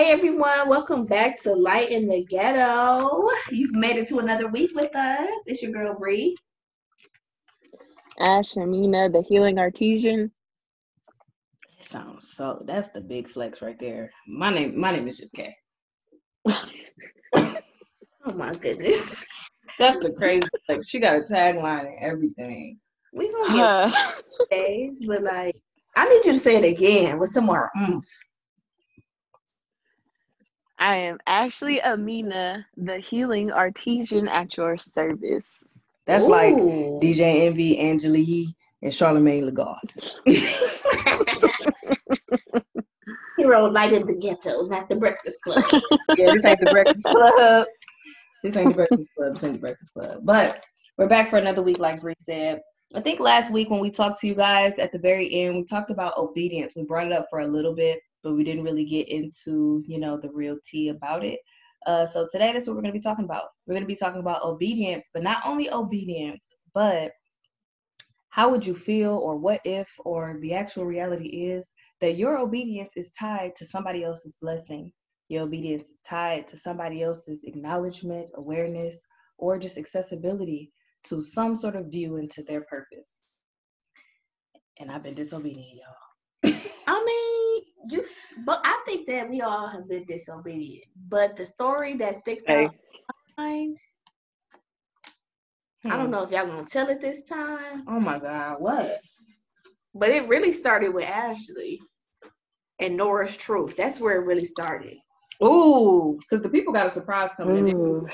Hey everyone, welcome back to Light in the Ghetto. You've made it to another week with us. It's your girl Bree. Ash Amina, the healing artesian. It sounds so that's the big flex right there. My name my name is just Kay. oh my goodness. That's the crazy like she got a tagline and everything. We gonna get uh. days, but like I need you to say it again with some more oomph. I am actually Amina, the healing artesian at your service. That's Ooh. like DJ Envy, Angela Yee, and Charlamagne tha God. Hero Light in the Ghetto, not the Breakfast Club. yeah, this ain't the Breakfast Club. This ain't the Breakfast Club. This ain't the Breakfast Club. But we're back for another week, like Bree said. I think last week when we talked to you guys at the very end, we talked about obedience. We brought it up for a little bit, but we didn't really get into, you know, the real tea about it. Uh, so today, that's what we're going to be talking about. We're going to be talking about obedience, but not only obedience, but how would you feel, or what if, or the actual reality is that your obedience is tied to somebody else's blessing. Your obedience is tied to somebody else's acknowledgement, awareness, or just accessibility to some sort of view into their purpose. And I've been disobedient, y'all. I mean, you, but I think that we all have been disobedient. But the story that sticks hey. out mind, hmm. I don't hmm. know if y'all gonna tell it this time. Oh my God, what? But it really started with Ashley and Nora's Truth. That's where it really started. Ooh, because the people got a surprise coming Ooh. in.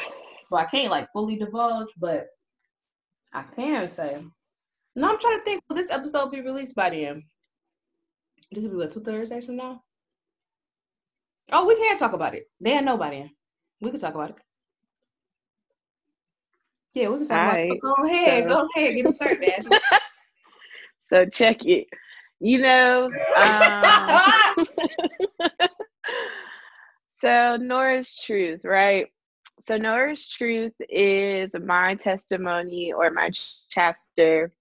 So I can't like fully divulge, but I can say. No, I'm trying to think. Will this episode be released by then? This will be what two Thursdays from now. Oh, we can talk about it. They ain't nobody then. We can talk about it. Yeah, we can talk All about right. it. Go ahead, so. go ahead, get started, so check it. You know, um, so Nora's truth, right? So Nora's truth is my testimony or my chapter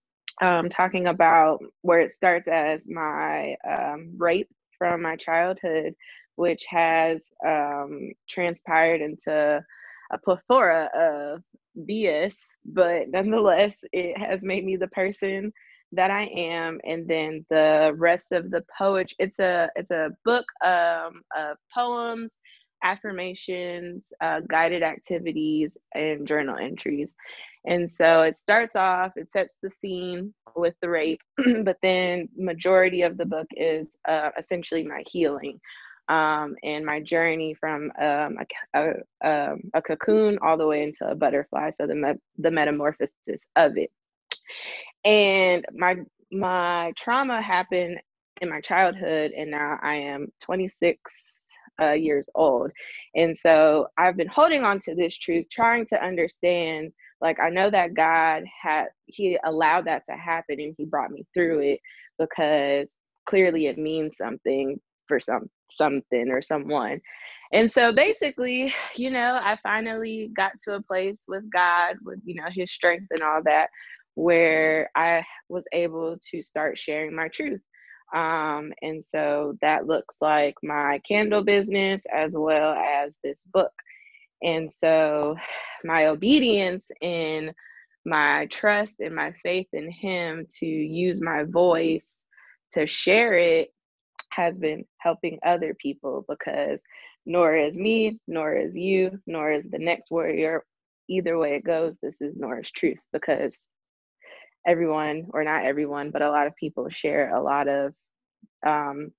um, talking about where it starts as my um, rape from my childhood, which has um, transpired into a plethora of BS, but nonetheless, it has made me the person that I am. And then the rest of the poetry, it's a it's a book um, of poems affirmations, uh, guided activities, and journal entries. And so it starts off, it sets the scene with the rape, but then majority of the book is uh, essentially my healing um, and my journey from um, a, a, um, a, cocoon all the way into a butterfly. So the me- the metamorphosis of it, and my my trauma happened in my childhood, and now I am 26 uh, years old. And so I've been holding on to this truth, trying to understand. Like, I know that God had, He allowed that to happen and He brought me through it because clearly it means something for some something or someone. And so basically, you know, I finally got to a place with God, with, you know, His strength and all that, where I was able to start sharing my truth. Um, and so that looks like my candle business as well as this book. And so my obedience and my trust and my faith in Him to use my voice to share it has been helping other people because nor is me, nor is you, nor is the next warrior. Either way it goes, this is Nora's truth because everyone, or not everyone, but a lot of people share a lot of um,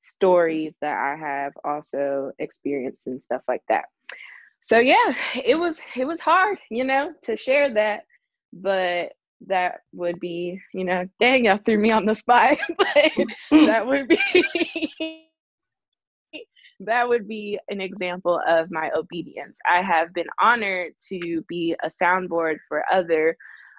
stories that I have also experienced and stuff like that. So yeah, it was it was hard, you know, to share that, but that would be, you know, dang, y'all threw me on the spot, but that would be that would be an example of my obedience. I have been honored to be a soundboard for other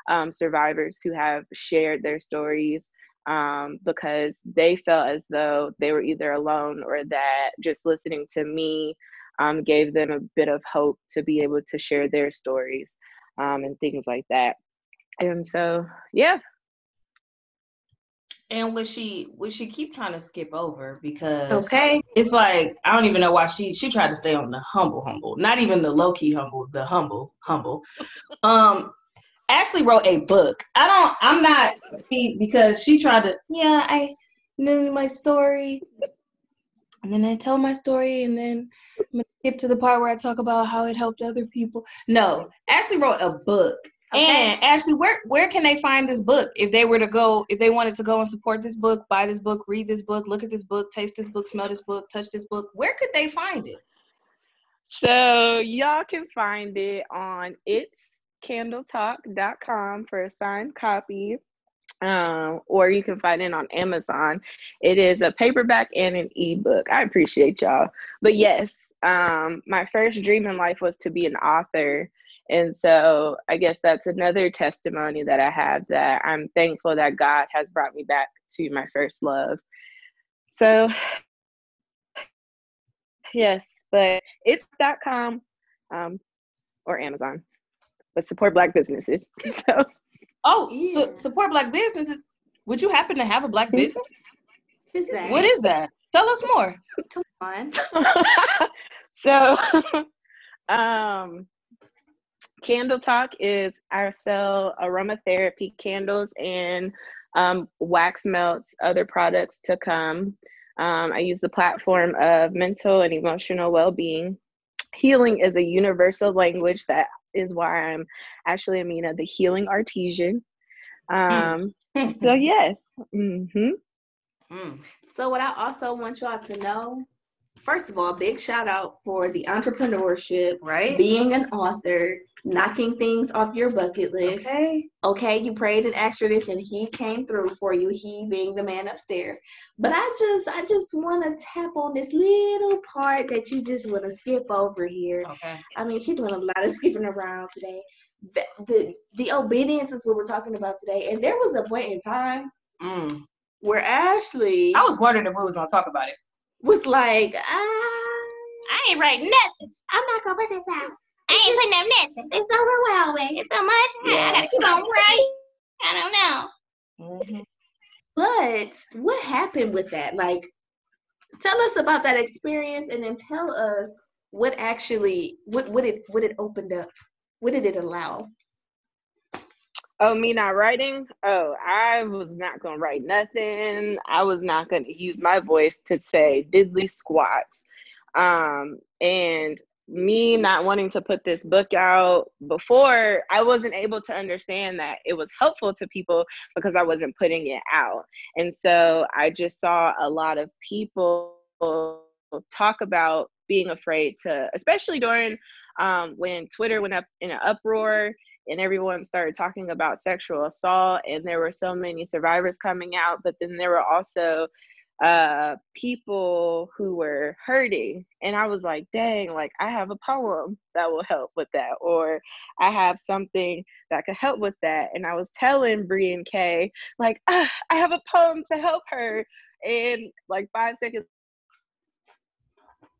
um, survivors who have shared their stories um, because they felt as though they were either alone or that just listening to me um, gave them a bit of hope to be able to share their stories um, and things like that. And so, yeah. And would she would she keep trying to skip over because okay, it's like I don't even know why she she tried to stay on the humble humble, not even the low key humble, the humble humble. um, Ashley wrote a book. I don't. I'm not because she tried to. Yeah, I knew my story, and then I tell my story, and then I'm gonna skip to the part where I talk about how it helped other people. No, Ashley wrote a book, Okay. And Ashley, where where can they find this book if they were to go if they wanted to go and support this book, buy this book, read this book, look at this book, taste this book, smell this book, touch this book? Where could they find it? So y'all can find it on it's candletalk.com for a signed copy. Um, or you can find it on Amazon. It is a paperback and an ebook. I appreciate y'all. But yes, um, my first dream in life was to be an author. And so I guess that's another testimony that I have that I'm thankful that God has brought me back to my first love. So, yes, but it's.com um, or Amazon, but support Black businesses. so, oh, yeah. so support Black businesses. Would you happen to have a Black business? Is that? What is that? Tell us more. Come on. so, um, Candle Talk is I sell aromatherapy candles and um, wax melts, other products to come. Um, I use the platform of mental and emotional well being. Healing is a universal language. That is why I'm actually Amina, the healing artesian. Um, so, yes. Mm-hmm. Mm. So, what I also want y'all to know first of all, big shout out for the entrepreneurship, right? Being an author, knocking things off your bucket list. Okay. Okay, you prayed and asked for this and he came through for you, he being the man upstairs. But I just I just wanna tap on this little part that you just wanna skip over here. Okay. I mean she's doing a lot of skipping around today. The the, the obedience is what we're talking about today. And there was a point in time mm. Where Ashley I was wondering if we was gonna talk about it. Was like, ah, I ain't writing nothing. I'm not gonna put this out. I ain't putting up nothing. It's overwhelming. It's so much. Yeah. I gotta keep on writing. I don't know. Mm-hmm. But what happened with that? Like, tell us about that experience, and then tell us what actually what what it what it opened up. What did it allow? Oh, me not writing? Oh, I was not gonna write nothing. I was not gonna use my voice to say diddly squats. Um, and me not wanting to put this book out before I wasn't able to understand that it was helpful to people because I wasn't putting it out. And so I just saw a lot of people talk about being afraid to, especially during um, when Twitter went up in an uproar and everyone started talking about sexual assault and there were so many survivors coming out, but then there were also uh people who were hurting. And i was like dang like i have a poem that will help with that or i have something that could help with that. And i was telling Bree and Kay like ah, i have a poem to help her. And like five seconds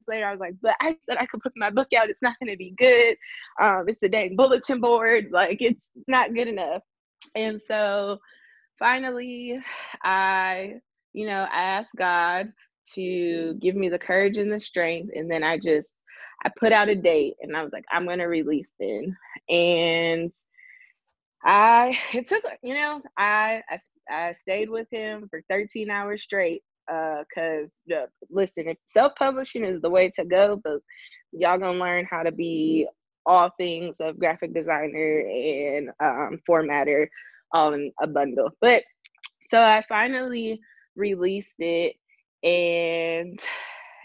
later i was like but i said i could put my book out it's not going to be good um it's a dang bulletin board like it's not good enough and so finally i you know, I asked God to give me the courage and the strength. And then I just, I put out a date and I was like, I'm going to release it. And I, it took, you know, I, I, I stayed with him for 13 hours straight. Uh, cause uh, listen, if self-publishing is the way to go, but y'all gonna learn how to be all things of graphic designer and um, formatter all in a bundle. But so I finally released it and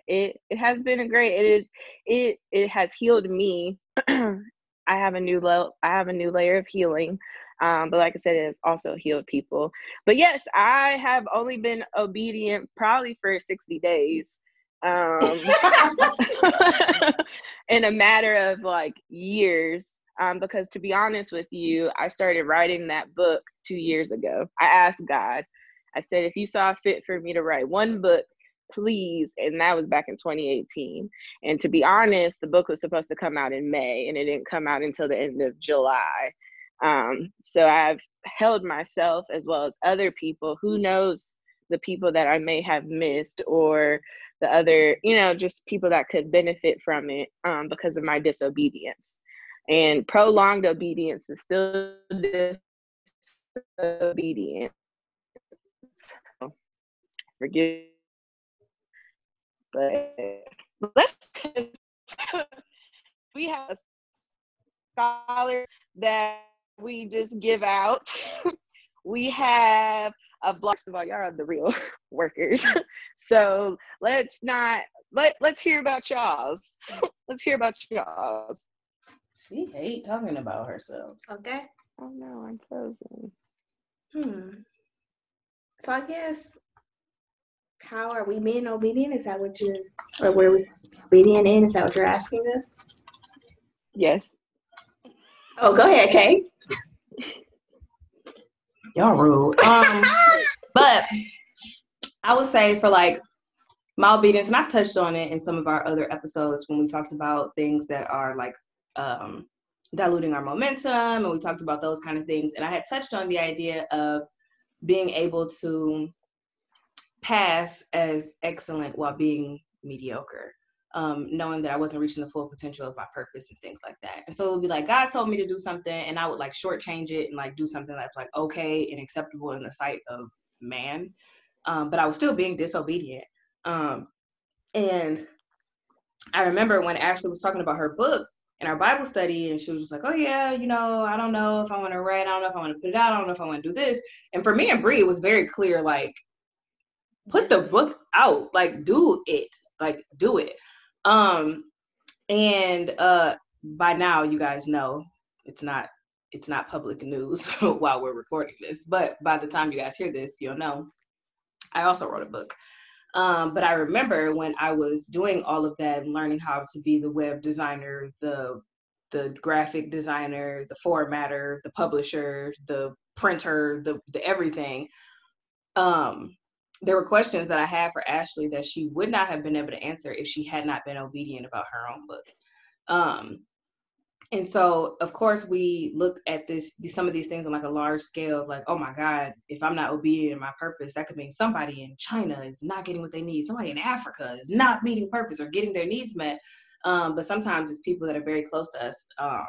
it it has been a great it it it has healed me i have a new level i have a new layer of healing um, but like i said it has also healed people but yes i have only been obedient probably for 60 days um, in a matter of like years um, because to be honest with you i started writing that book two years ago i asked god I said, if you saw fit for me to write one book, please. And that was back in 2018. And to be honest, the book was supposed to come out in May and it didn't come out until the end of July. Um, so I've held myself as well as other people who knows the people that I may have missed or the other, you know, just people that could benefit from it um, because of my disobedience. And prolonged obedience is still disobedience. Forgive, but let's. we have a scholar that we just give out. we have a blog. First of all, y'all are the real workers. so let's not let let's hear about y'all's. let's hear about y'all's. She hate talking about herself. Okay. Oh no, I'm frozen. Hmm. So I guess how are we being obedient? Is that what you're or where we obedient in? Is that what you're asking us? Yes. Oh, go ahead, Kay. Y'all rude. Um, but I would say for like my obedience, and I've touched on it in some of our other episodes when we talked about things that are like um, diluting our momentum, and we talked about those kind of things. And I had touched on the idea of being able to pass as excellent while being mediocre um, knowing that I wasn't reaching the full potential of my purpose and things like that. And so it would be like God told me to do something, and I would like shortchange it and like do something that's like okay and acceptable in the sight of man, um, but I was still being disobedient. Um, and I remember when Ashley was talking about her book in our Bible study, and she was just like, "Oh yeah, you know, I don't know if I want to write, I don't know if I want to put it out, I don't know if I want to do this." And for me and Bree, it was very clear, like, put the books out, like, do it, like, do it. Um, and uh, by now, you guys know it's not it's not public news while we're recording this, but by the time you guys hear this, you'll know. I also wrote a book. Um, but I remember when I was doing all of that learning how to be the web designer, the the graphic designer, the formatter, the publisher, the printer, the, the everything. Um, there were questions that I had for Ashley that she would not have been able to answer if she had not been obedient about her own book. Um, and so, of course, we look at this some of these things on like a large scale like, oh my God, if I'm not obedient in my purpose, that could mean somebody in China is not getting what they need, somebody in Africa is not meeting purpose or getting their needs met. Um, but sometimes it's people that are very close to us um,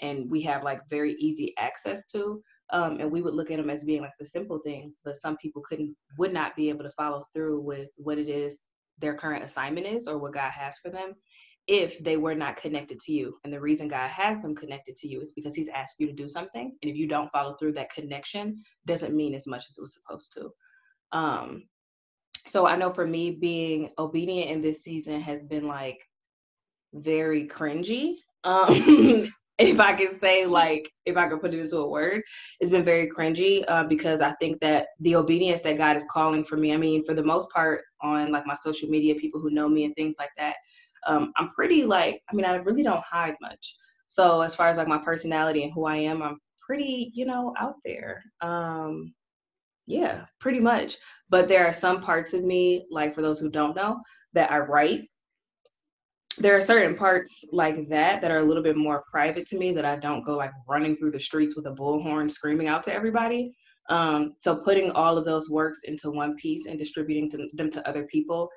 and we have like very easy access to um, and we would look at them as being like the simple things but some people couldn't would not be able to follow through with what it is their current assignment is or what god has for them if they were not connected to you. And the reason god has them connected to you is because he's asked you to do something and if you don't follow through that connection doesn't mean as much as it was supposed to. Um, so i know for me being obedient in this season has been like very cringy um, if I can say like if I can put it into a word, it's been very cringy uh, because I think that the obedience that God is calling for me. I mean, for the most part, on like my social media, people who know me and things like that, um, I'm pretty like I mean, I really don't hide much. So as far as like my personality and who I am, I'm pretty you know out there. Um, yeah, pretty much. But there are some parts of me, like for those who don't know, that I write there are certain parts like that that are a little bit more private to me that I don't go like running through the streets with a bullhorn screaming out to everybody. Um, so putting all of those works into one piece and distributing to them to other people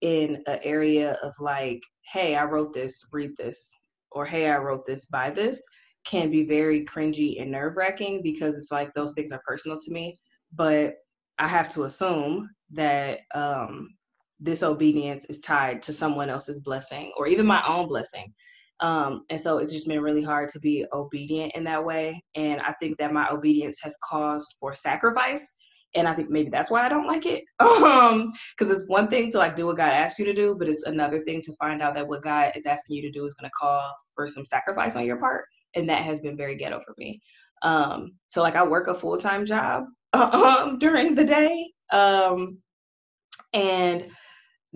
in an area of like, hey, I wrote this, read this, or hey, I wrote this, buy this, can be very cringy and nerve wracking because it's like those things are personal to me. But I have to assume that um, disobedience is tied to someone else's blessing or even my own blessing. Um, and so it's just been really hard to be obedient in that way. And I think that my obedience has caused for sacrifice. And I think maybe that's why I don't like it. Um, because it's one thing to like do what God asked you to do, but it's another thing to find out that what God is asking you to do is going to call for some sacrifice on your part. And that has been very ghetto for me. Um, so like I work a full time job um, during the day. Um, and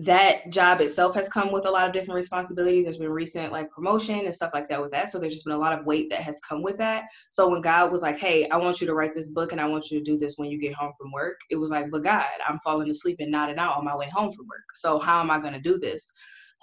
that job itself has come with a lot of different responsibilities. There's been recent like promotion and stuff like that with that. So there's just been a lot of weight that has come with that. So when God was like, Hey, I want you to write this book and I want you to do this when you get home from work, it was like, But God, I'm falling asleep and nodding out on my way home from work. So how am I going to do this?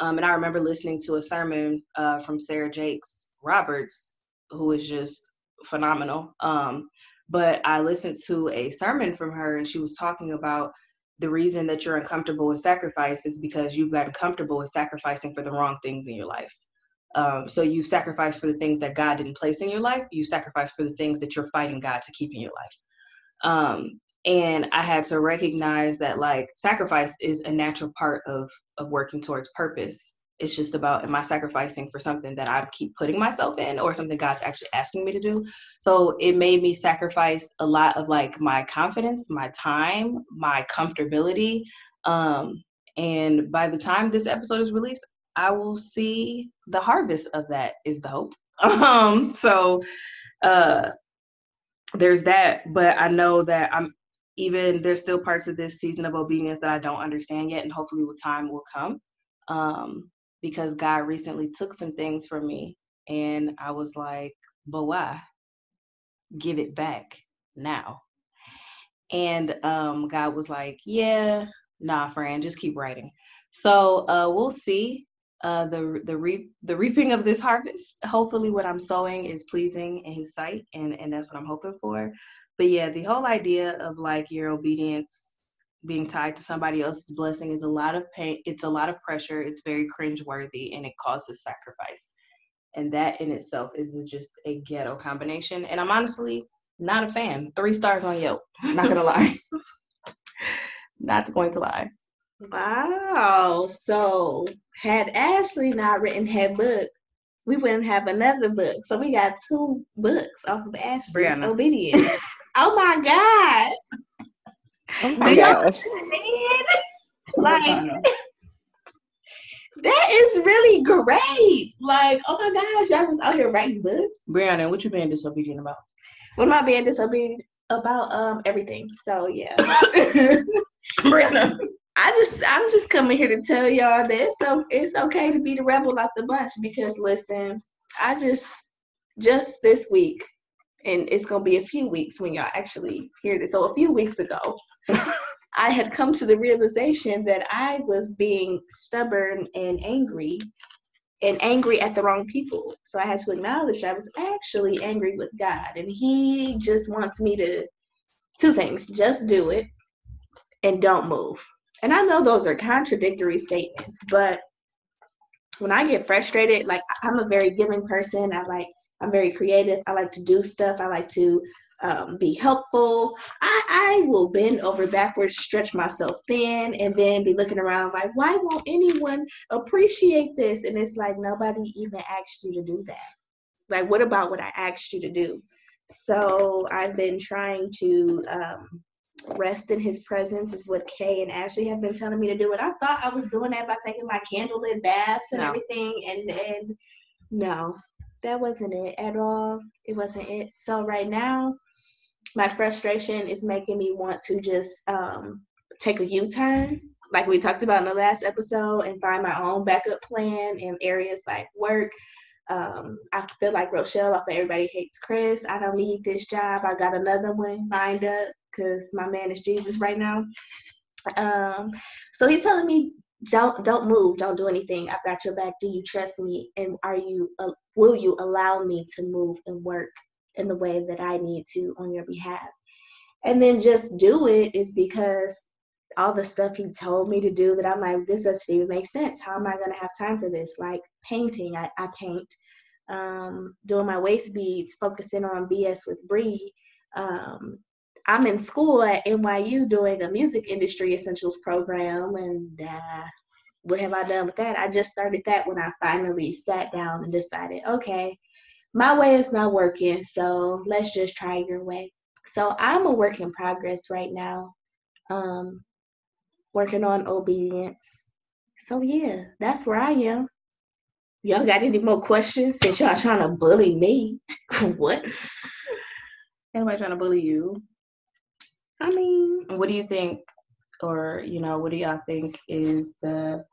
Um, and I remember listening to a sermon uh, from Sarah Jakes Roberts, who is just phenomenal. Um, but I listened to a sermon from her and she was talking about the reason that you're uncomfortable with sacrifice is because you've gotten comfortable with sacrificing for the wrong things in your life. Um, so you sacrifice for the things that God didn't place in your life. You sacrifice for the things that you're fighting God to keep in your life. Um, and I had to recognize that like sacrifice is a natural part of of working towards purpose. It's just about am I sacrificing for something that I keep putting myself in or something God's actually asking me to do. So it made me sacrifice a lot of like my confidence, my time, my comfortability. Um, and by the time this episode is released, I will see the harvest of that is the hope. Um, so uh there's that, but I know that I'm even there's still parts of this season of obedience that I don't understand yet, and hopefully with time will come. Um, because God recently took some things from me, and I was like, but why? Give it back now. And um, God was like, yeah, nah, friend, just keep writing. So uh, we'll see uh, the the the reaping of this harvest. Hopefully, what I'm sowing is pleasing in His sight, and and that's what I'm hoping for. But yeah, the whole idea of like your obedience being tied to somebody else's blessing is a lot of pain. It's a lot of pressure. It's very cringeworthy, and it causes sacrifice. And that in itself is just a ghetto combination. And I'm honestly not a fan. Three stars on Yelp. Not gonna lie. not going to lie. Wow. So had Ashley not written her book, we wouldn't have another book. So we got two books off of Ashley's Brianna. Obedience. oh my God. Oh my gosh. like that is really great. Like, oh my gosh, y'all just out here writing books. Brianna, what you being disobedient about? What am I being disobedient about? Um, everything. So yeah. Brianna. I just I'm just coming here to tell y'all that so it's okay to be the rebel out the bunch because listen, I just just this week, and it's gonna be a few weeks when y'all actually hear this. So a few weeks ago, I had come to the realization that I was being stubborn and angry and angry at the wrong people. So I had to acknowledge I was actually angry with God. And He just wants me to two things just do it and don't move. And I know those are contradictory statements, but when I get frustrated, like I'm a very giving person. I like I'm very creative. I like to do stuff. I like to um, be helpful. I, I will bend over backwards, stretch myself thin, and then be looking around like, why won't anyone appreciate this? And it's like nobody even asked you to do that. Like, what about what I asked you to do? So I've been trying to um, rest in his presence is what Kay and Ashley have been telling me to do. And I thought I was doing that by taking my candlelit baths and no. everything. And then, no, that wasn't it at all. It wasn't it. So right now, my frustration is making me want to just um, take a U-turn, like we talked about in the last episode, and find my own backup plan in areas like work. Um, I feel like Rochelle off of Everybody Hates Chris. I don't need this job. I got another one lined up because my man is Jesus right now. Um, so he's telling me, don't don't move, don't do anything. I've got your back. Do you trust me? And are you uh, will you allow me to move and work in the way that I need to on your behalf? And then just do it is because all the stuff he told me to do that I'm like, this doesn't even make sense. How am I going to have time for this? Like painting, I, I paint, um, doing my waist beads, focusing on BS with Bree, um, I'm in school at NYU doing a music industry essentials program, and uh, what have I done with that? I just started that when I finally sat down and decided, okay, my way is not working, so let's just try your way. So I'm a work in progress right now, um, working on obedience. So yeah, that's where I am. Y'all got any more questions since y'all trying to bully me? what? Anybody trying to bully you? I mean, what do you think, or you know, what do y'all think is the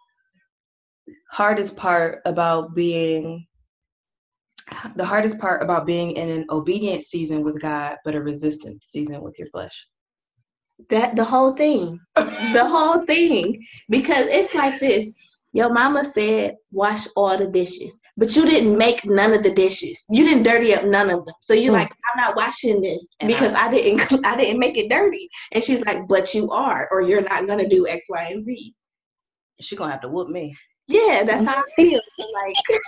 hardest part about being the hardest part about being in an obedient season with God, but a resistant season with your flesh? That the whole thing, the whole thing, because it's like this. Your mama said wash all the dishes, but you didn't make none of the dishes. You didn't dirty up none of them. So you're mm. like, I'm not washing this and because I, I didn't I didn't make it dirty. And she's like, but you are, or you're not gonna do X, Y, and Z. She's gonna have to whoop me. Yeah, that's how I feel. like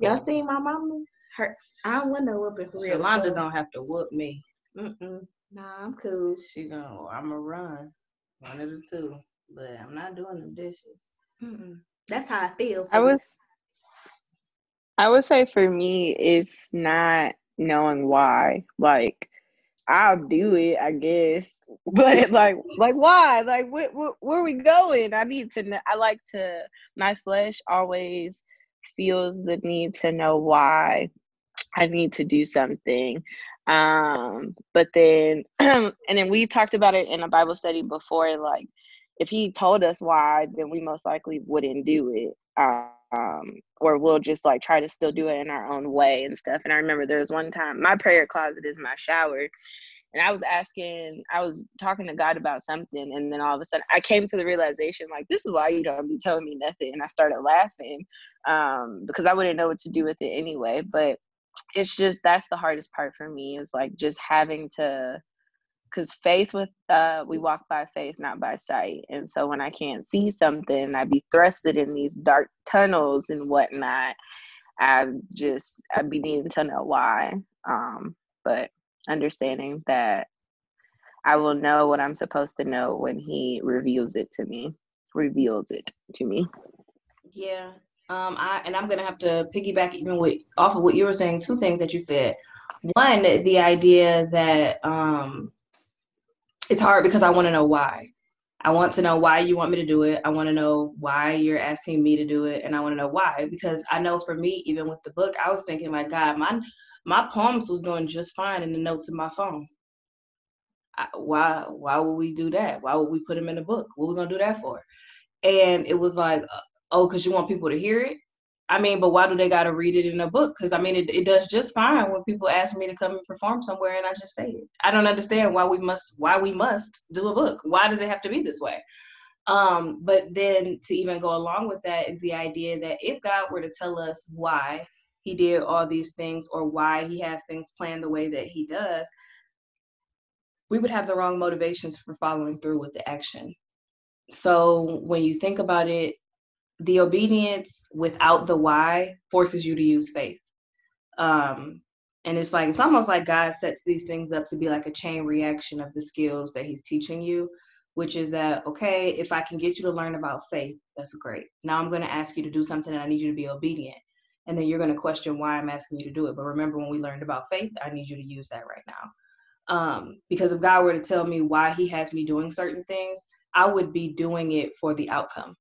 y'all seen my mama? Her I don't want no whooping for real. Shalonda so. don't have to whoop me. Mm-mm. Nah, I'm cool. She gonna I'ma run. One of the two but I'm not doing the dishes. Mm-mm. That's how I feel. I was. I would say for me, it's not knowing why. Like, I'll do it, I guess, but like, like why? Like, wh- wh- where are we going? I need to. Know, I like to. My flesh always feels the need to know why I need to do something. Um, but then, and then we talked about it in a Bible study before, like if he told us why, then we most likely wouldn't do it. Um, or we'll just like try to still do it in our own way and stuff. And I remember there was one time my prayer closet is my shower. And I was asking, I was talking to God about something, and then all of a sudden I came to the realization, like, this is why you don't be telling me nothing. And I started laughing um, because I wouldn't know what to do with it anyway. But it's just that's the hardest part for me is like just having to because faith with uh we walk by faith not by sight and so when i can't see something i be thrusted in these dark tunnels and whatnot. I just i be needing to know why um but understanding that i will know what i'm supposed to know when he reveals it to me reveals it to me. Yeah um i and i'm gonna have to piggyback even with off of what you were saying two things that you said. One the idea that um it's hard because I want to know why. I want to know why you want me to do it. I want to know why you're asking me to do it, and I want to know why because I know for me, even with the book, I was thinking, my God, my my poems was doing just fine in the notes of my phone. I, why why would we do that? Why would we put them in the book? What are we gonna do that for? And it was like, uh, oh, because you want people to hear it. I mean, but why do they got to read it in a book? Because I mean, it, it does just fine when people ask me to come and perform somewhere, and I just say it. I don't understand why we must why we must do a book. Why does it have to be this way? Um, but then to even go along with that is the idea that if God were to tell us why He did all these things or why He has things planned the way that He does, we would have the wrong motivations for following through with the action. So when you think about it, the obedience without the why forces you to use faith. Um, and it's like it's almost like God sets these things up to be like a chain reaction of the skills that He's teaching you, which is that okay, if I can get you to learn about faith, that's great. Now I'm going to ask you to do something, and I need you to be obedient. And then you're going to question why I'm asking you to do it. But remember, when we learned about faith, I need you to use that right now. Um, because if God were to tell me why He has me doing certain things, I would be doing it for the outcome.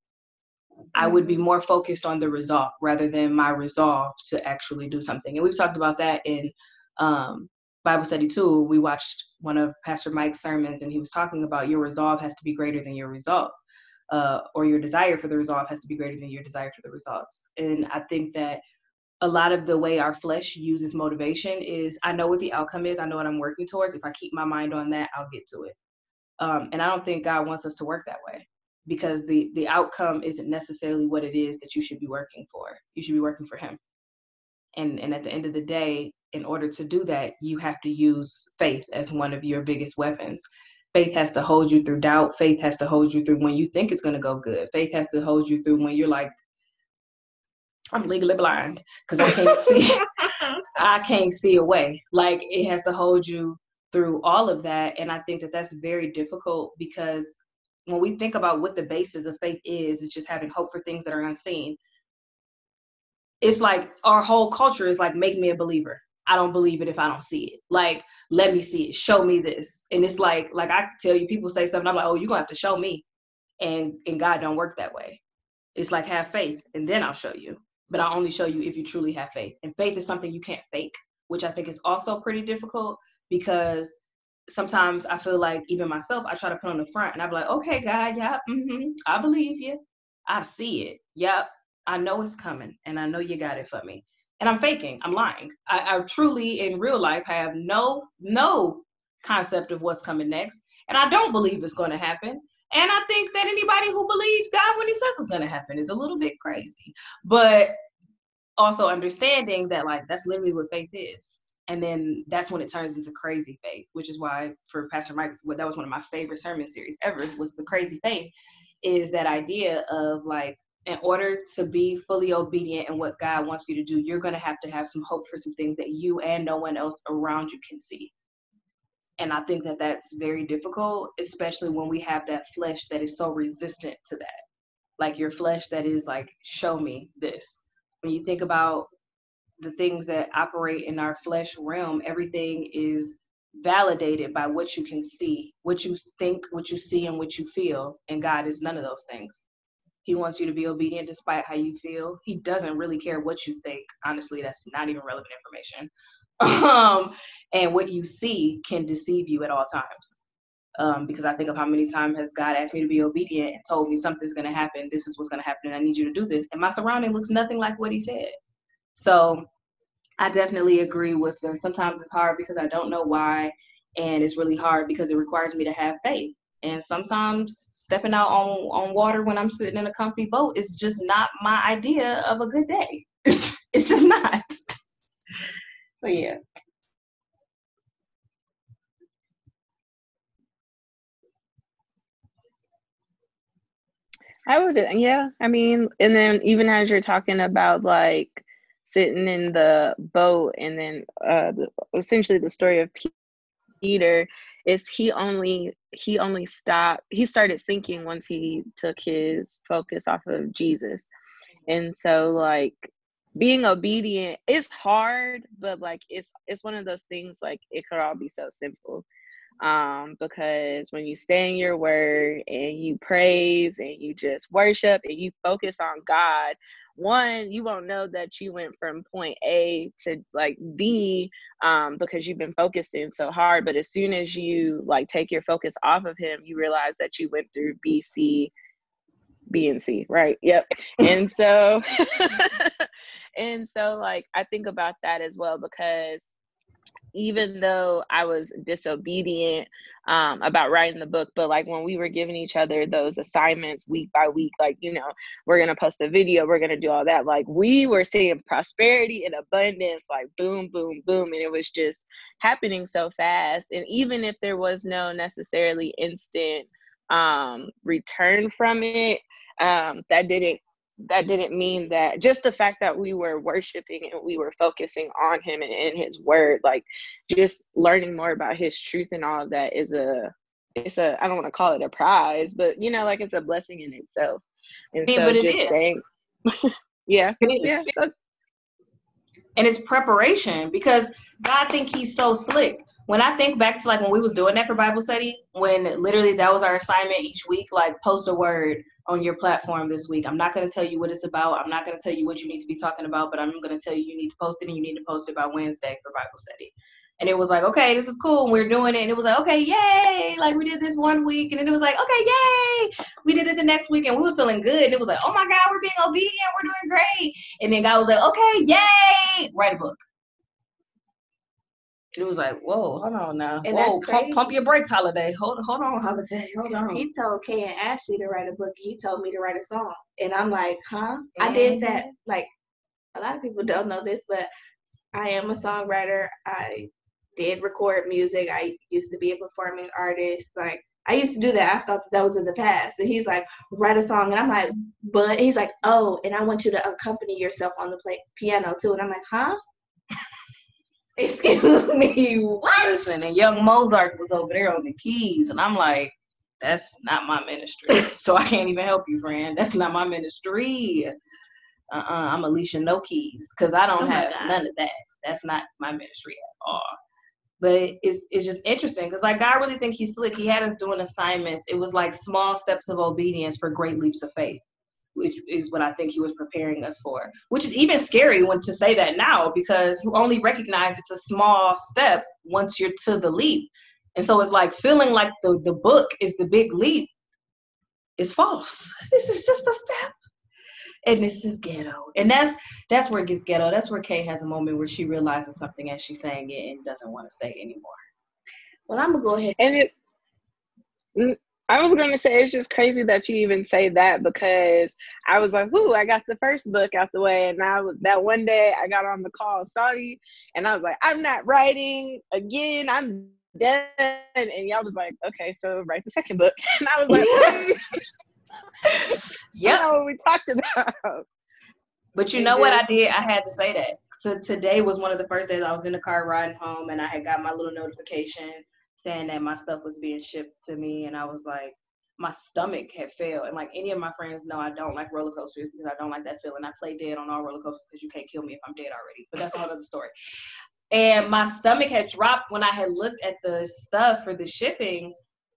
I would be mm-hmm. more focused on the result rather than my resolve to actually do something. And we've talked about that in um, Bible study too. We watched one of Pastor Mike's sermons, and he was talking about your resolve has to be greater than your result, uh, or your desire for the resolve has to be greater than your desire for the results. And I think that a lot of the way our flesh uses motivation is I know what the outcome is, I know what I'm working towards. If I keep my mind on that, I'll get to it. Um, and I don't think God wants us to work that way because the the outcome isn't necessarily what it is that you should be working for. You should be working for him. And and at the end of the day in order to do that you have to use faith as one of your biggest weapons. Faith has to hold you through doubt. Faith has to hold you through when you think it's going to go good. Faith has to hold you through when you're like i'm legally blind because i can't see. I can't see a way. Like it has to hold you through all of that and i think that that's very difficult because when we think about what the basis of faith is, it's just having hope for things that are unseen. It's like our whole culture is like, make me a believer. I don't believe it if I don't see it. Like, let me see it. Show me this. And it's like, like I tell you, people say something, I'm like, oh, you're gonna have to show me. And and God don't work that way. It's like have faith, and then I'll show you. But I'll only show you if you truly have faith. And faith is something you can't fake, which I think is also pretty difficult because sometimes I feel like even myself, I try to put on the front and I be like, okay, God, yeah, mm-hmm, I believe you. I see it. Yep. I know it's coming and I know you got it for me. And I'm faking. I'm lying. I, I truly in real life have no, no concept of what's coming next. And I don't believe it's going to happen. And I think that anybody who believes God when he says it's going to happen is a little bit crazy. But also understanding that like that's literally what faith is. And then that's when it turns into crazy faith, which is why for Pastor Mike, that was one of my favorite sermon series ever was the crazy faith is that idea of like in order to be fully obedient in what God wants you to do, you're going to have to have some hope for some things that you and no one else around you can see. And I think that that's very difficult, especially when we have that flesh that is so resistant to that. Like your flesh that is like, show me this. When you think about the things that operate in our flesh realm, everything is validated by what you can see, what you think, what you see, and what you feel. And God is none of those things. He wants you to be obedient despite how you feel. He doesn't really care what you think. Honestly, that's not even relevant information. um, and what you see can deceive you at all times. Um, because I think of how many times has God asked me to be obedient and told me something's going to happen. This is what's going to happen, and I need you to do this. And my surrounding looks nothing like what He said. So I definitely agree with them. Sometimes it's hard because I don't know why, and it's really hard because it requires me to have faith. And sometimes stepping out on, on water when I'm sitting in a comfy boat is just not my idea of a good day. It's, it's just not. so, yeah. I would, yeah. I mean, and then even as you're talking about like sitting in the boat, and then uh, the, essentially the story of Peter is he only he only stopped he started sinking once he took his focus off of Jesus, and so like being obedient is hard, but like it's it's one of those things like it could all be so simple. Um, because when you stay in your word and you praise and you just worship and you focus on God, one, you won't know that you went from point A to like B um, because you've been focusing so hard. But as soon as you like take your focus off of Him, you realize that you went through B, C, B, and C, right? Yep. and so, and so, like, I think about that as well because even though I was disobedient um, about writing the book, but like when we were giving each other those assignments week by week, like, you know, we're going to post a video, we're going to do all that. Like we were seeing prosperity and abundance, like boom, boom, boom. And it was just happening so fast. And even if there was no necessarily instant um, return from it, um, that didn't that didn't mean that just the fact that we were worshiping and we were focusing on him and in his word like just learning more about his truth and all of that is a it's a i don't want to call it a prize but you know like it's a blessing in itself. And yeah, so just staying yeah yeah and it's preparation because god think he's so slick when I think back to like when we was doing that for Bible study, when literally that was our assignment each week, like post a word on your platform this week. I'm not going to tell you what it's about. I'm not going to tell you what you need to be talking about, but I'm going to tell you you need to post it and you need to post it by Wednesday for Bible study. And it was like, okay, this is cool. And we're doing it. And it was like, okay, yay. Like we did this one week. And then it was like, okay, yay. We did it the next week and we were feeling good. It was like, oh my God, we're being obedient. We're doing great. And then God was like, okay, yay. Write a book. It was like, whoa, hold on now. And whoa, pump, pump your brakes, Holiday. Hold, hold on, Holiday. Hold on. He told Kay and Ashley to write a book. He told me to write a song. And I'm like, huh? Mm-hmm. I did that. Mm-hmm. Like, a lot of people don't know this, but I am a songwriter. I did record music. I used to be a performing artist. Like, I used to do that. I thought that was in the past. And he's like, write a song. And I'm like, but he's like, oh, and I want you to accompany yourself on the play- piano too. And I'm like, huh? Excuse me, what? Listen, and young Mozart was over there on the keys, and I'm like, that's not my ministry. so I can't even help you, friend. That's not my ministry. Uh-uh, I'm Alicia No Keys because I don't oh have none of that. That's not my ministry at all. But it's it's just interesting because like God really think he's slick. He had us doing assignments. It was like small steps of obedience for great leaps of faith which is what I think he was preparing us for. Which is even scary when to say that now because you only recognize it's a small step once you're to the leap. And so it's like feeling like the, the book is the big leap is false. This is just a step. And this is ghetto. And that's that's where it gets ghetto. That's where Kay has a moment where she realizes something as she's saying it and doesn't want to say it anymore. Well, I'm gonna go ahead and it I was going to say it's just crazy that you even say that because I was like, "Ooh, I got the first book out the way," and I was that one day I got on the call, sorry, and I was like, "I'm not writing again. I'm done." And y'all was like, "Okay, so write the second book," and I was like, "Yeah, what we talked about." But you know just, what I did? I had to say that. So today was one of the first days I was in the car riding home, and I had got my little notification saying that my stuff was being shipped to me, and I was like, my stomach had failed. And like any of my friends know, I don't like roller coasters because I don't like that feeling. I play dead on all roller coasters because you can't kill me if I'm dead already. But that's another story. And my stomach had dropped when I had looked at the stuff for the shipping,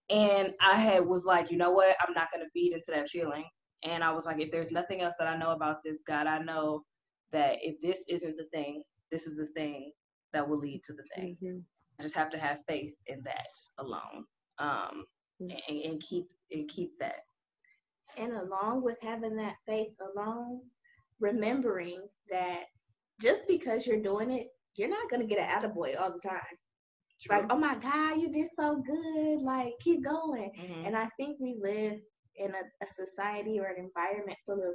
and I had was like, you know what? I'm not gonna feed into that feeling. And I was like, if there's nothing else that I know about this God, I know that if this isn't the thing, this is the thing that will lead to the thing. Mm-hmm. I just have to have faith in that alone, um, and, and keep and keep that. And along with having that faith alone, remembering that just because you're doing it, you're not gonna get an attaboy all the time. True. Like, oh my God, you did so good. Like, keep going. Mm-hmm. And I think we live in a, a society or an environment full of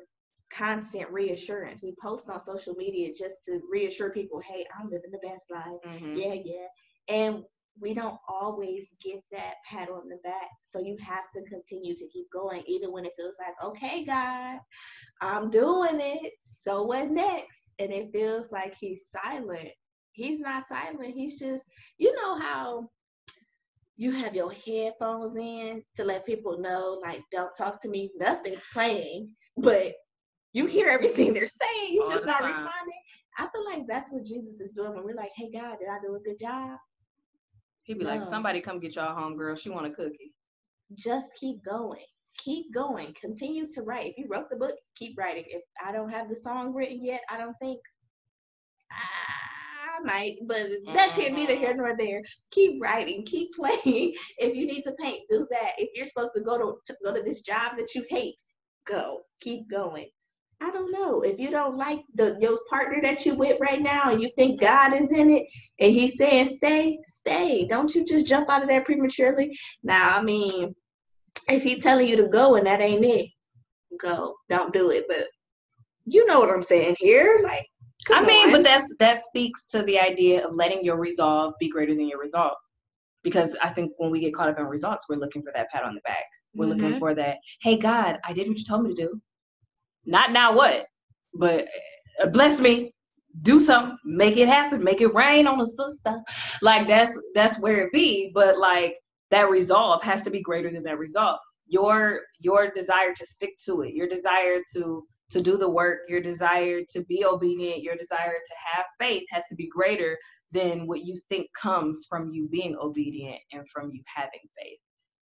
constant reassurance. We post on social media just to reassure people, hey, I'm living the best life. Mm-hmm. Yeah, yeah. And we don't always get that pat on the back. So you have to continue to keep going, even when it feels like, okay, God, I'm doing it. So what next? And it feels like he's silent. He's not silent. He's just, you know how you have your headphones in to let people know, like, don't talk to me, nothing's playing, but you hear everything they're saying, you're just not time. responding. I feel like that's what Jesus is doing when we're like, hey, God, did I do a good job? He'd be no. like, somebody come get y'all home, girl. She want a cookie. Just keep going. Keep going. Continue to write. If you wrote the book, keep writing. If I don't have the song written yet, I don't think I might, but that's here neither here mm-hmm. nor there. Keep writing, keep playing. If you need to paint, do that. If you're supposed to go to, to go to this job that you hate, go. Keep going. I don't know. If you don't like the your partner that you with right now and you think God is in it and he's saying stay, stay. Don't you just jump out of there prematurely. Now, I mean, if he's telling you to go and that ain't it, go. Don't do it. But you know what I'm saying here. Like I mean, on. but that's that speaks to the idea of letting your resolve be greater than your result. Because I think when we get caught up in results, we're looking for that pat on the back. We're mm-hmm. looking for that, hey God, I did what you told me to do. Not now what, but uh, bless me. Do something, make it happen, make it rain on the sister. Like that's that's where it be. But like that resolve has to be greater than that result. Your your desire to stick to it, your desire to to do the work, your desire to be obedient, your desire to have faith has to be greater than what you think comes from you being obedient and from you having faith.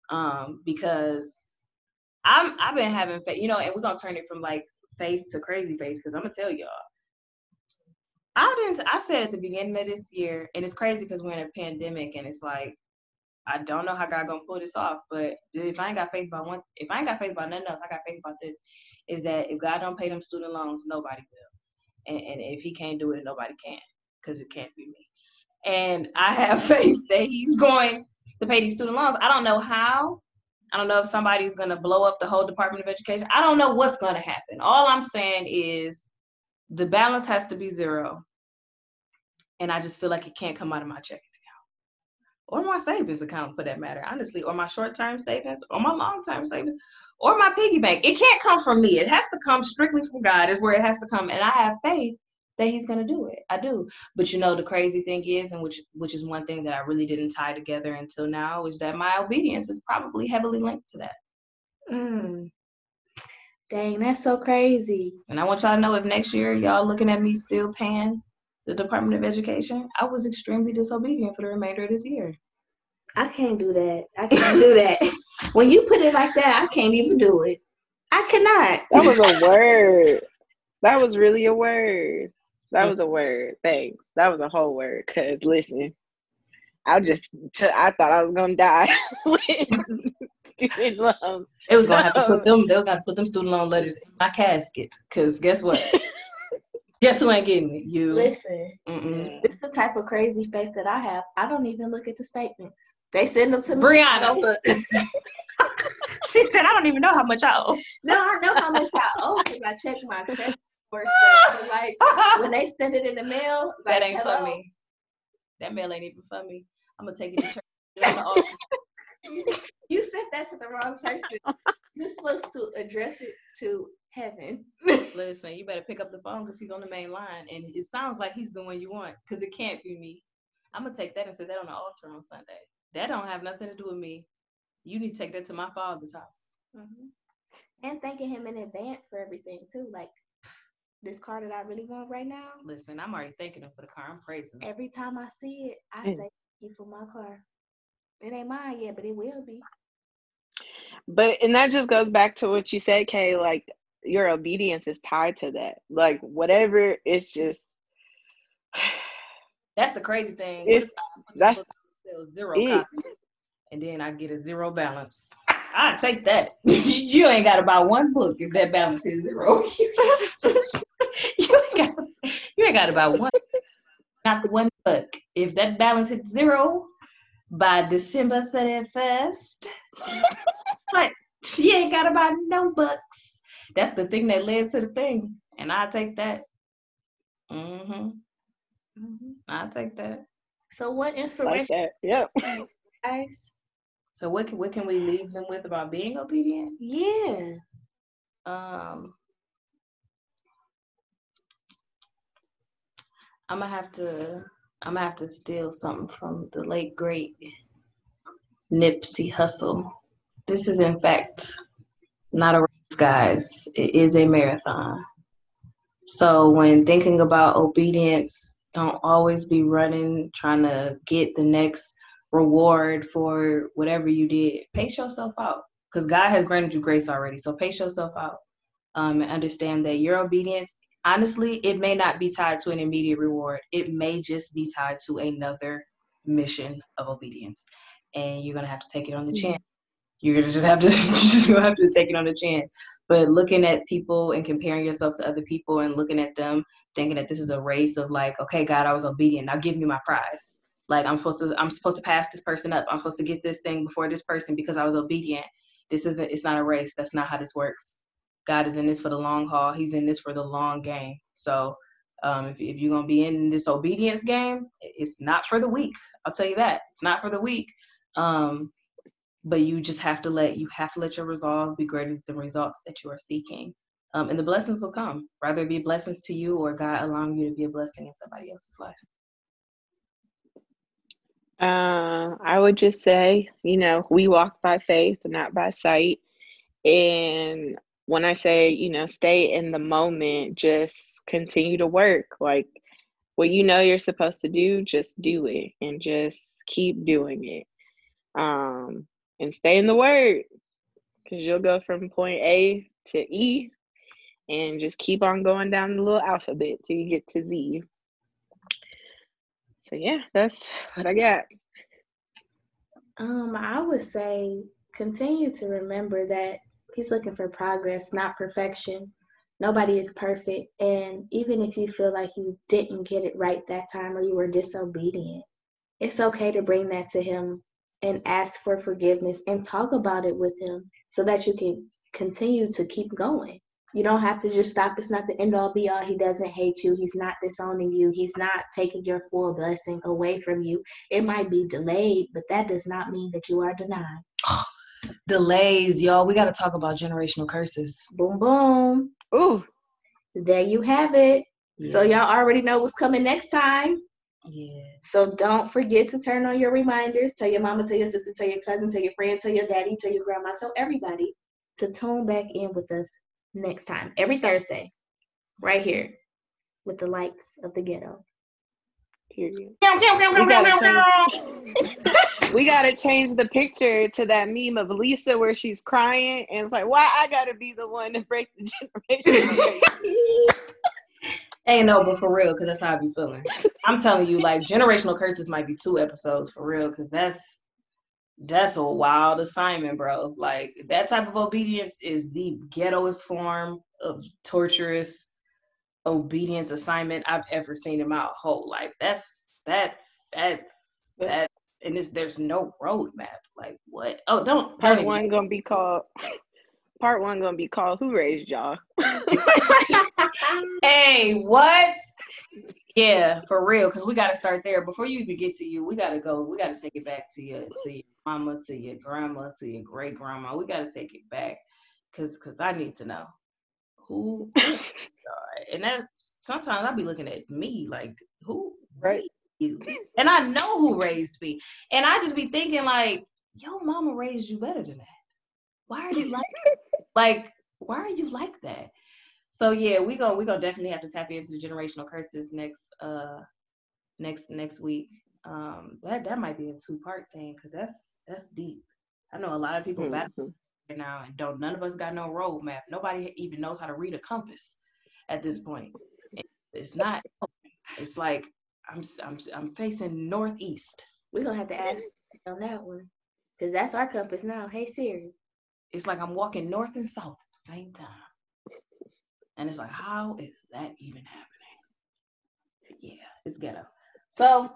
Um, because I'm I've been having faith, you know, and we're gonna turn it from like faith to crazy faith because I'm gonna tell y'all. I didn't. I said at the beginning of this year, and it's crazy because we're in a pandemic, and it's like I don't know how God gonna pull this off. But if I ain't got faith about one, if I ain't got faith about nothing else, I got faith about this. Is that if God don't pay them student loans, nobody will, and, and if He can't do it, nobody can, because it can't be me. And I have faith that He's going to pay these student loans. I don't know how. I don't know if somebody's going to blow up the whole Department of Education. I don't know what's going to happen. All I'm saying is the balance has to be zero. And I just feel like it can't come out of my checking account or my savings account for that matter, honestly, or my short term savings or my long term savings or my piggy bank. It can't come from me. It has to come strictly from God, is where it has to come. And I have faith that he's going to do it. I do. But you know the crazy thing is and which which is one thing that I really didn't tie together until now is that my obedience is probably heavily linked to that. Mm. Dang, that's so crazy. And I want y'all to know if next year y'all looking at me still paying the Department of Education, I was extremely disobedient for the remainder of this year. I can't do that. I can't do that. When you put it like that, I can't even do it. I cannot. That was a word. That was really a word. That mm. was a word. Thanks. That was a whole word. Cause listen, I just t- I thought I was gonna die with student loans. It was gonna have to put them. They was gonna put them student loan letters in my casket. Cause guess what? guess who ain't getting it? You. Listen, Mm-mm. it's the type of crazy faith that I have. I don't even look at the statements. They send them to me. Brianna. she said, I don't even know how much I owe. No, I know how much I owe because I checked my credit Like when they send it in the mail, that ain't hello? for me. That mail ain't even for me. I'm gonna take it to church. It's on the altar. You sent that to the wrong person. You're supposed to address it to heaven. Listen, you better pick up the phone because he's on the main line, and it sounds like he's the one you want because it can't be me. I'm gonna take that and set that on the altar on Sunday. That don't have nothing to do with me. You need to take that to my father's house. Mhm. And thanking him in advance for everything too. Like this car that I really want right now. Listen, I'm already thanking him for the car. I'm praising him. Every time I see it, I Mm. say thank you for my car. It ain't mine yet, but it will be. But and that just goes back to what you said, Kay. Like your obedience is tied to that. Like whatever, it's just That's the crazy thing. It's- What if I put this that's book out and sell zero it. copies, and then I get a zero balance. I take that. you ain't got to buy one book if that balance is zero. you ain't got. You ain't got to buy one. Not the one book. If that balance hits zero by December thirty first, but you ain't got to buy no books. That's the thing that led to the thing, and I take that. Mm-hmm. Mm-hmm. I take that. So what inspiration that. Yep. guys? So what can, what can we leave them with about being obedient? Yeah. Um, I'm gonna have to I'm gonna have to steal something from the late great Nipsey Hussle. This is in fact not a race, guys. It is a marathon. So when thinking about obedience, don't always be running trying to get the next reward for whatever you did. Pace yourself out because God has granted you grace already. So pace yourself out um, and understand that your obedience, honestly, it may not be tied to an immediate reward. It may just be tied to another mission of obedience, and you're gonna have to take it on the mm-hmm. chin. You're gonna just have to, just gonna have to take it on the chin. But looking at people and comparing yourself to other people and looking at them, thinking that this is a race of like, okay, God, I was obedient. Now give me my prize. Like I'm supposed to, I'm supposed to pass this person up. I'm supposed to get this thing before this person because I was obedient. This isn't. It's not a race. That's not how this works. God is in this for the long haul. He's in this for the long game. So um, if, if you're gonna be in this obedience game, it's not for the weak. I'll tell you that. It's not for the weak. Um, but you just have to let you have to let your resolve be greater than the results that you are seeking. Um, and the blessings will come, rather be blessings to you or God allowing you to be a blessing in somebody else's life. Uh, I would just say, you know, we walk by faith, not by sight. And when I say, you know, stay in the moment, just continue to work. Like what you know you're supposed to do, just do it and just keep doing it. Um, and stay in the word because you'll go from point A to E and just keep on going down the little alphabet till you get to Z. So yeah, that's what I got. Um, I would say continue to remember that he's looking for progress, not perfection. Nobody is perfect. And even if you feel like you didn't get it right that time or you were disobedient, it's okay to bring that to him and ask for forgiveness and talk about it with him so that you can continue to keep going. You don't have to just stop. It's not the end all be all. He doesn't hate you. He's not disowning you. He's not taking your full blessing away from you. It might be delayed, but that does not mean that you are denied. Delays, y'all. We got to talk about generational curses. Boom, boom. Ooh, There you have it. So y'all already know what's coming next time. yeah. So don't forget to turn on your reminders. Tell your mama, tell your sister, tell your cousin, tell your friend, tell your daddy, tell your grandma, tell everybody to tune back in with us next time, every Thursday, right here with the lights of the ghetto. Period. We gotta change. we gotta change the picture to that meme of Lisa where she's crying and it's like, why I gotta be the one to break the generation? Ain't no, but for real, because that's how I be feeling. I'm telling you, like generational curses might be two episodes for real, because that's that's a wild assignment, bro. Like that type of obedience is the ghettoest form of torturous obedience assignment I've ever seen in my whole life. That's that's that's that and it's, there's no roadmap. Like what? Oh, don't. Part don't one gonna be called. Part one gonna be called "Who Raised Y'all." hey, what? Yeah, for real. Because we got to start there before you even get to you. We got to go. We got to take it back to your to your mama, to your grandma, to your great grandma. We got to take it back because because I need to know who. and that's sometimes I'll be looking at me like who right you, and I know who raised me, and I just be thinking like, yo, mama raised you better than that. Why are you like like why are you like that? So yeah, we go we gonna definitely have to tap into the generational curses next uh next next week. Um that that might be a two part thing because that's that's deep. I know a lot of people mm-hmm. back right now and don't none of us got no roadmap. Nobody even knows how to read a compass at this point. It's not it's like I'm I'm I'm facing northeast. We're gonna have to ask on that one. Cause that's our compass now. Hey Siri. It's like I'm walking north and south at the same time. And it's like, how is that even happening? Yeah, it's ghetto. So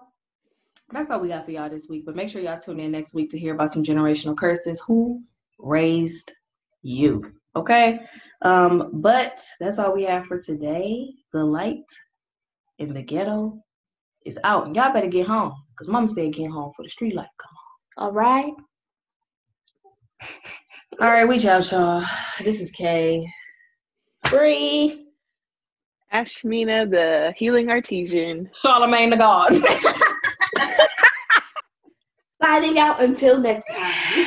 that's all we got for y'all this week. But make sure y'all tune in next week to hear about some generational curses. Who raised you? Okay. Um, but that's all we have for today. The light in the ghetto is out. And y'all better get home. Because mama said get home for the street lights come on. All right. all right, we out, y'all. This is Kay. Bree. Ashmina, the healing artesian. Charlamagne tha God. Signing out until next time.